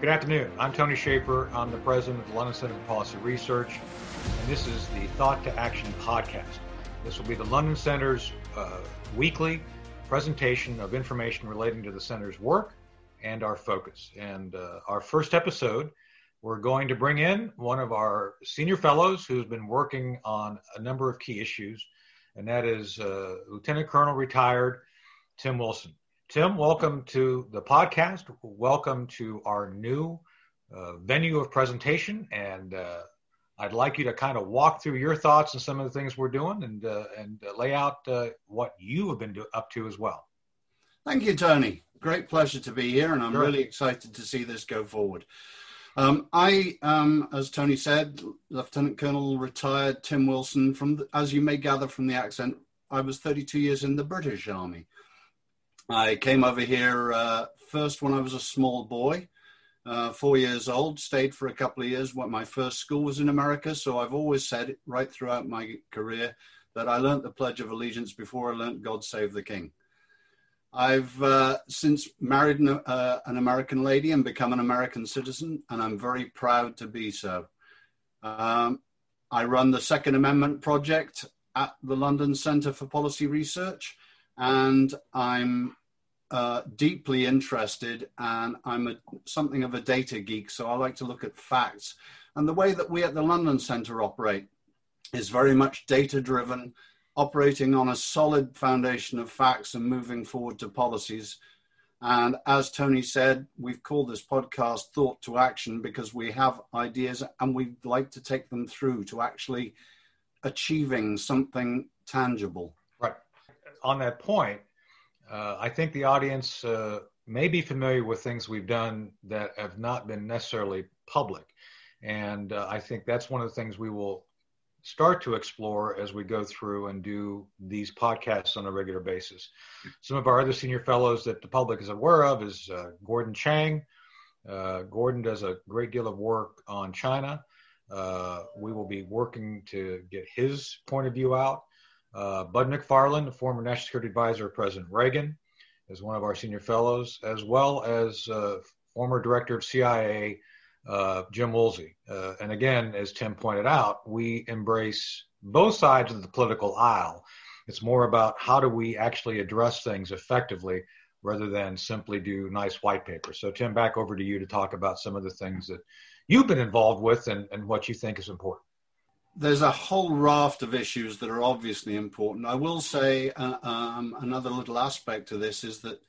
Good afternoon. I'm Tony Shaffer. I'm the president of the London Center for Policy Research, and this is the Thought to Action podcast. This will be the London Center's uh, weekly presentation of information relating to the center's work and our focus. And uh, our first episode, we're going to bring in one of our senior fellows who's been working on a number of key issues, and that is uh, Lieutenant Colonel retired Tim Wilson. Tim, welcome to the podcast. Welcome to our new uh, venue of presentation, and uh, I'd like you to kind of walk through your thoughts and some of the things we're doing, and uh, and lay out uh, what you have been do- up to as well. Thank you, Tony. Great pleasure to be here, and I'm sure. really excited to see this go forward. Um, I, um, as Tony said, Lieutenant Colonel retired Tim Wilson. From the, as you may gather from the accent, I was 32 years in the British Army. I came over here uh, first when I was a small boy, uh, four years old, stayed for a couple of years. When my first school was in America, so I've always said right throughout my career that I learned the Pledge of Allegiance before I learned God Save the King. I've uh, since married an, uh, an, American lady and become an American citizen, and I'm very proud to be so. Um, I run the Second Amendment Project at the London Centre for Policy Research, and I'm uh, deeply interested and I'm a, something of a data geek, so I like to look at facts. And the way that we at the London Centre operate is very much data driven, operating on a solid foundation of facts and moving forward to policies. And as Tony said, we've called this podcast Thought to Action because we have ideas and we'd like to take them through to actually achieving something tangible. Right. On that point, uh, I think the audience uh, may be familiar with things we've done that have not been necessarily public. And uh, I think that's one of the things we will start to explore as we go through and do these podcasts on a regular basis. Some of our other senior fellows that the public is aware of is uh, Gordon Chang. Uh, Gordon does a great deal of work on China. Uh, we will be working to get his point of view out. Uh, Bud McFarlane, the former National Security Advisor of President Reagan, is one of our senior fellows, as well as uh, former Director of CIA uh, Jim Woolsey. Uh, and again, as Tim pointed out, we embrace both sides of the political aisle. It's more about how do we actually address things effectively rather than simply do nice white papers. So, Tim, back over to you to talk about some of the things that you've been involved with and, and what you think is important there's a whole raft of issues that are obviously important. I will say uh, um, another little aspect to this is that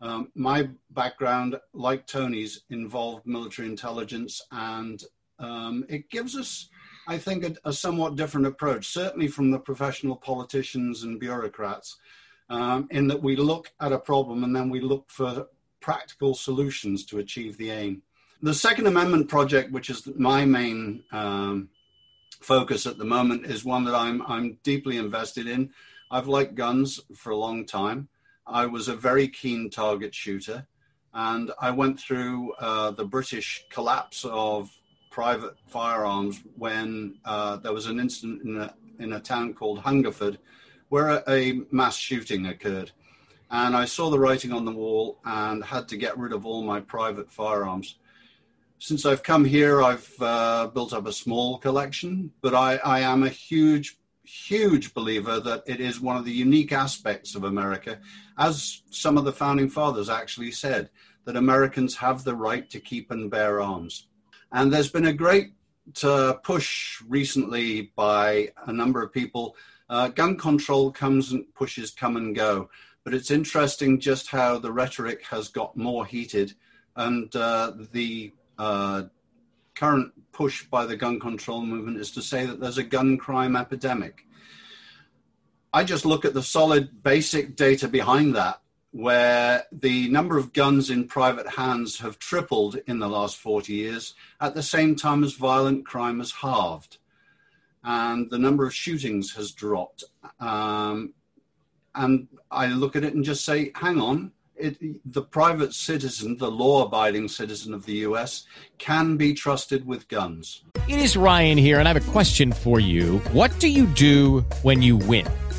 um, my background, like Tony's, involved military intelligence, and um, it gives us, I think, a, a, somewhat different approach, certainly from the professional politicians and bureaucrats, um, in that we look at a problem and then we look for practical solutions to achieve the aim. The Second Amendment project, which is my main um, focus at the moment is one that I'm I'm deeply invested in. I've liked guns for a long time. I was a very keen target shooter, and I went through uh, the British collapse of private firearms when uh, there was an incident in a, in a town called Hungerford where a, a mass shooting occurred. And I saw the writing on the wall and had to get rid of all my private firearms since I've come here, I've uh, built up a small collection, but I, I, am a huge, huge believer that it is one of the unique aspects of America, as some of the founding fathers actually said, that Americans have the right to keep and bear arms. And there's been a great uh, push recently by a number of people. Uh, gun control comes and pushes come and go, but it's interesting just how the rhetoric has got more heated and uh, the uh, current push by the gun control movement is to say that there's a gun crime epidemic. I just look at the solid basic data behind that, where the number of guns in private hands have tripled in the last 40 years, at the same time as violent crime has halved. And the number of shootings has dropped. Um, and I look at it and just say, hang on, it, the private citizen, the law abiding citizen of the US, can be trusted with guns. It is Ryan here, and I have a question for you. What do you do when you win?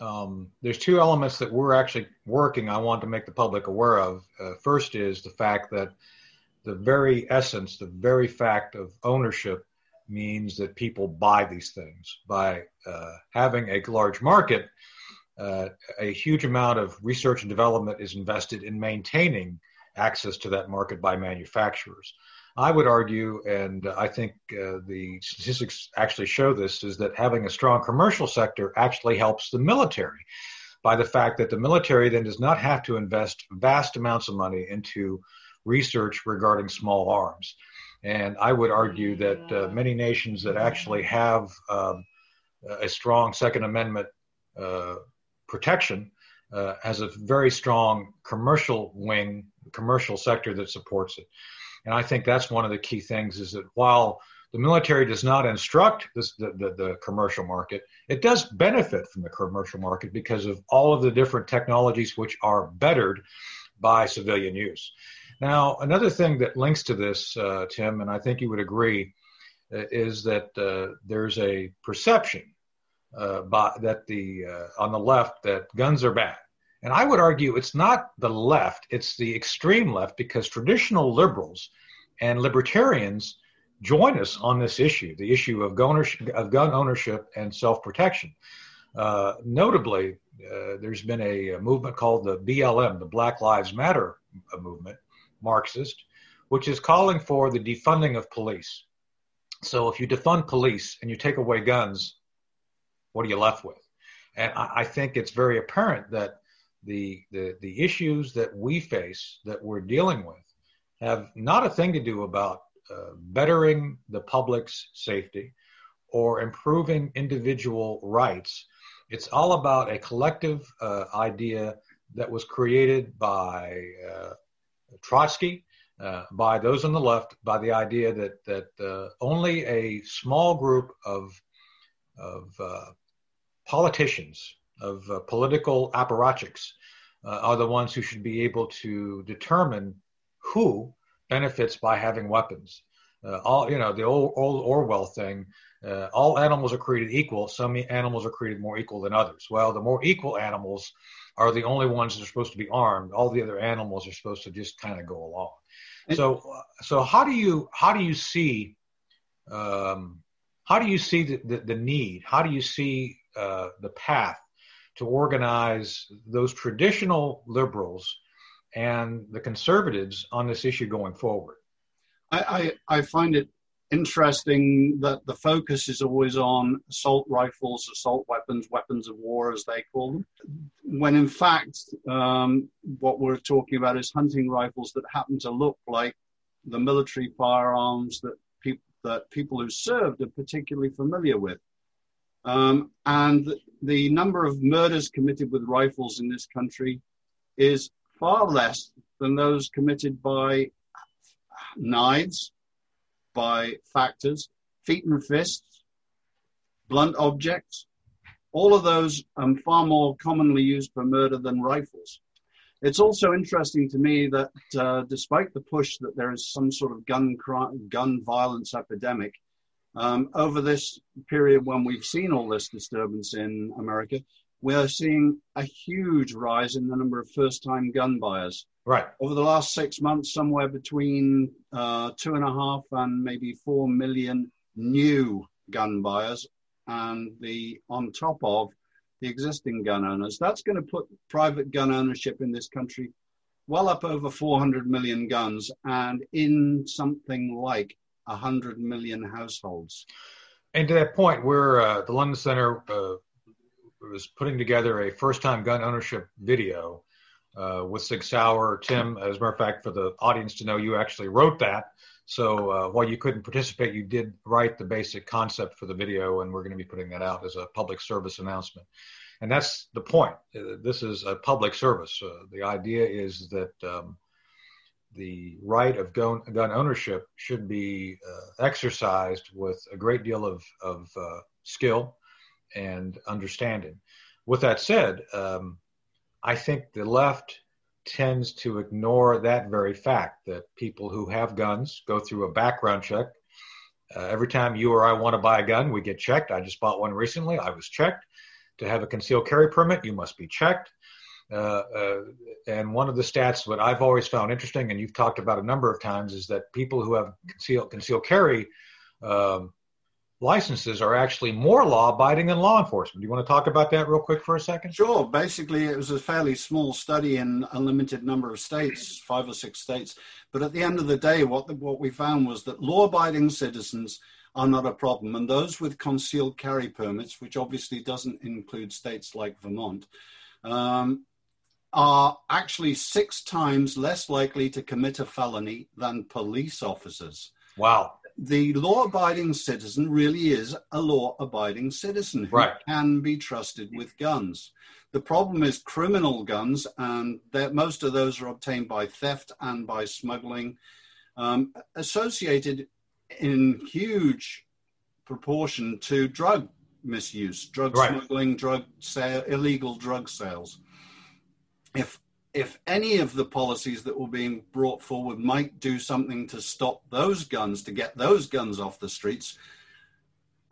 um, there's two elements that we're actually working. I want to make the public aware of. Uh, first is the fact that the very essence, the very fact of ownership means that people buy these things. By uh, having a large market, uh, a huge amount of research and development is invested in maintaining access to that market by manufacturers. I would argue, and I think uh, the statistics actually show this, is that having a strong commercial sector actually helps the military by the fact that the military then does not have to invest vast amounts of money into research regarding small arms. And I would argue that uh, many nations that actually have um, a strong Second Amendment uh, protection uh, has a very strong commercial wing, commercial sector that supports it. And I think that's one of the key things is that while the military does not instruct this, the, the, the, commercial market, it does benefit from the commercial market because of all of the different technologies which are bettered by civilian use. Now, another thing that links to this, uh, Tim, and I think you would agree, uh, is that uh, there's a perception uh, by, that the uh, on the left that guns are bad. And I would argue it's not the left, it's the extreme left, because traditional liberals and libertarians join us on this issue the issue of gun ownership, of gun ownership and self protection. Uh, notably, uh, there's been a, a, movement called the BLM, the Black Lives Matter movement, Marxist, which is calling for the defunding of police. So if you defund police and you take away guns, what are you left with? And I, I think it's very apparent that the, the, the issues that we face, that we're dealing with, have not a thing to do about uh, bettering the public's safety or improving individual rights. It's all about a collective uh, idea that was created by uh, Trotsky, uh, by those on the left, by the idea that that uh, only a small group of of uh, politicians of uh, political apparatchiks uh, are the ones who should be able to determine who benefits by having weapons. Uh, all you know, the old, old Orwell thing. Uh, all animals are created equal. Some animals are created more equal than others. Well, the more equal animals are the only ones that are supposed to be armed. All the other animals are supposed to just kind of go along. so, so how do you how do you see um, how do you see the, the, the need? How do you see uh, the path to organize those traditional liberals and the conservatives on this issue going forward? I, I, I, find it interesting that the focus is always on assault rifles, assault weapons, weapons of war, as they call them, when in fact, um, what we're talking about is hunting rifles that happen to look like the military firearms that, peop- that people who served are particularly familiar with. Um, and the number of murders committed with rifles in this country is far less than those committed by knives, by factors, feet and fists, blunt objects. All of those are far more commonly used for murder than rifles. It's also interesting to me that uh, despite the push that there is some sort of gun crime, gun violence epidemic, um, over this period when we've seen all this disturbance in America, we are seeing a huge rise in the number of first time gun buyers. Right. Over the last six months, somewhere between uh, two and a half and maybe four million new gun buyers and the on top of the existing gun owners. That's going to put private gun ownership in this country well up over 400 million guns and in something like 100 million households. And to that point, where uh, the London Center uh, was putting together a first-time gun ownership video uh, with Sig Sauer, Tim. As a matter of fact, for the audience to know, you actually wrote that. So uh, while you couldn't participate, you did write the basic concept for the video, and we're going to be putting that out as a public service announcement. And that's the point. Uh, this is a public service. Uh, the idea is that um, the right of gun, gun ownership should be uh, exercised with a great deal of, of uh, skill and understanding. With that said, um, I think the left tends to ignore that very fact that people who have guns go through a background check. Uh, every time you or I want to buy a gun, we get checked. I just bought one recently. I was checked. To have a concealed carry permit, you must be checked. Uh, uh, and one of the stats that I've always found interesting, and you've talked about a number of times, is that people who have concealed concealed carry um, licenses are actually more law abiding than law enforcement. Do you want to talk about that real quick for a second? Sure. Basically, it was a fairly small study in a limited number of states, five or six states. But at the end of the day, what, the, what we found was that law abiding citizens are not a problem. And those with concealed carry permits, which obviously doesn't include states like Vermont, um, are actually six times less likely to commit a felony than police officers. Wow the law abiding citizen really is a law abiding citizen who right. can be trusted with guns. The problem is criminal guns, and that most of those are obtained by theft and by smuggling, um, associated in huge proportion to drug misuse, drug right. smuggling, drug sale, illegal drug sales. If if any of the policies that were being brought forward might do something to stop those guns, to get those guns off the streets,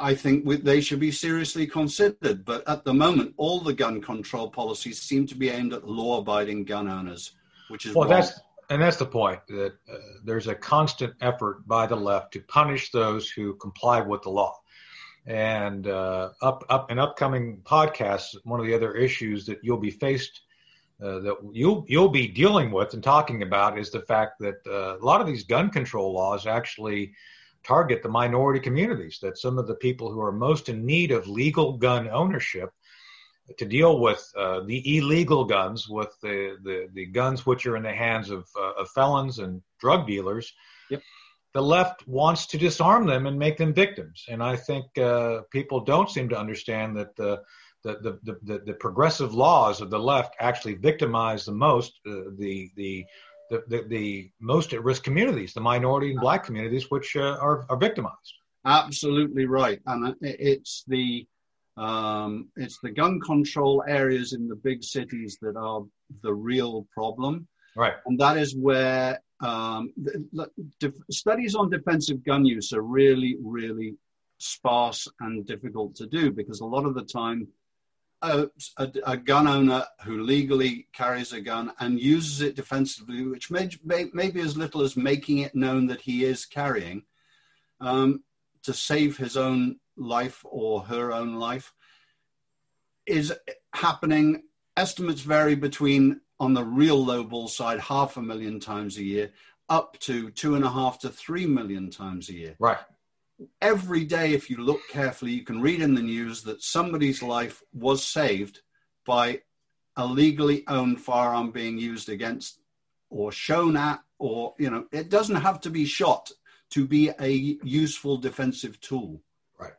I think they should be seriously considered. But at the moment, all the gun control policies seem to be aimed at law-abiding gun owners, which is well. Wrong. That's and that's the point that uh, there's a constant effort by the left to punish those who comply with the law. And uh, up up in upcoming podcasts, one of the other issues that you'll be faced uh, that you'll you'll be dealing with and talking about is the fact that uh, a lot of these gun control laws actually target the minority communities. That some of the people who are most in need of legal gun ownership to deal with uh, the illegal guns, with the, the, the guns which are in the hands of, uh, of felons and drug dealers. Yep. The left wants to disarm them and make them victims, and I think uh, people don't seem to understand that the, the, the, the, progressive laws of the left actually victimize the most uh, the, the, the, the, most at risk communities, the minority and black communities, which uh, are, are victimized. Absolutely right. And it's the, um, it's the gun control areas in the big cities that are the real problem. Right. And that is where um, studies on defensive gun use are really, really sparse and difficult to do because a lot of the time a, a, a, gun owner who legally carries a gun and uses it defensively, which may, may, may be as little as making it known that he is carrying um, to save his own life or her own life, is happening. Estimates vary between, on the real low ball side, half a million times a year, up to two and a half to three million times a year. Right every day, if you look carefully, you can read in the news that somebody's life was saved by a legally owned firearm being used against or shown at, or, you know, it doesn't have to be shot to be a useful defensive tool. Right.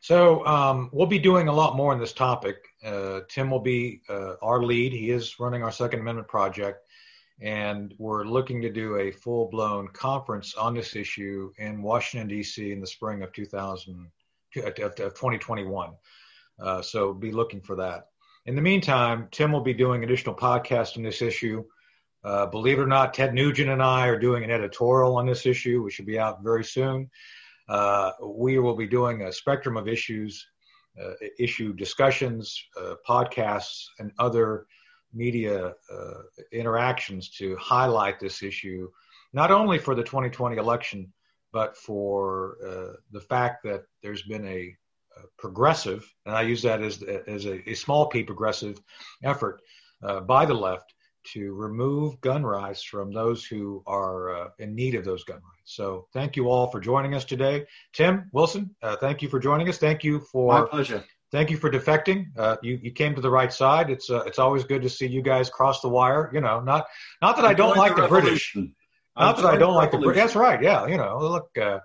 So um, we'll be doing a lot more on this topic. Uh, Tim will be uh, our lead. He is running our Second Amendment project and we're looking to do a full blown conference on this issue in Washington, D.C. in the spring of 2000, of 2021. Uh, so be looking for that. In the meantime, Tim will be doing additional podcasts on this issue. Uh, believe it or not, Ted Nugent and I are doing an editorial on this issue, which should be out very soon. Uh, we will be doing a spectrum of issues, uh, issue discussions, uh, podcasts, and other media uh, interactions to highlight this issue, not only for the 2020 election, but for uh, the fact that there's been a, a, progressive, and I use that as, as a, a small p progressive effort uh, by the left to remove gun rights from those who are uh, in need of those gun rights. So thank you all for joining us today. Tim Wilson, uh, thank you for joining us. Thank you for my pleasure. Thank you for defecting. Uh, you you came to the right side. It's uh, it's always good to see you guys cross the wire. You know, not not that I don't like the, the British. Not that I don't like the British. That's right. Yeah. You know, look, uh,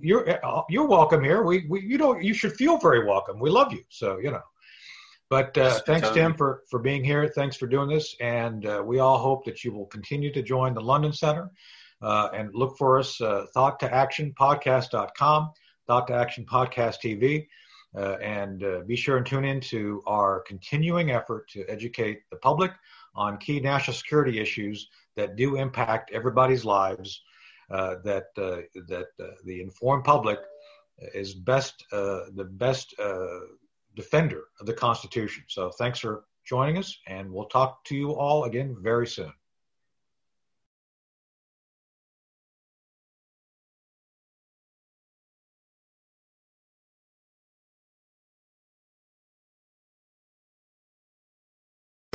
you're you're welcome here. We we you don't you should feel very welcome. We love you. So you know. But uh, thanks, Tim, for, for being here. Thanks for doing this. And uh, we all hope that you will continue to join the London Center uh, and look for us, uh, thought to action podcast.com, thought to action podcast TV. Uh, and uh, be sure and tune in to our continuing effort to educate the public on key national security issues that do impact everybody's lives. Uh, that uh, that the informed public is best the best defender of the Constitution. So thanks for joining us, and we'll talk to you all again very soon.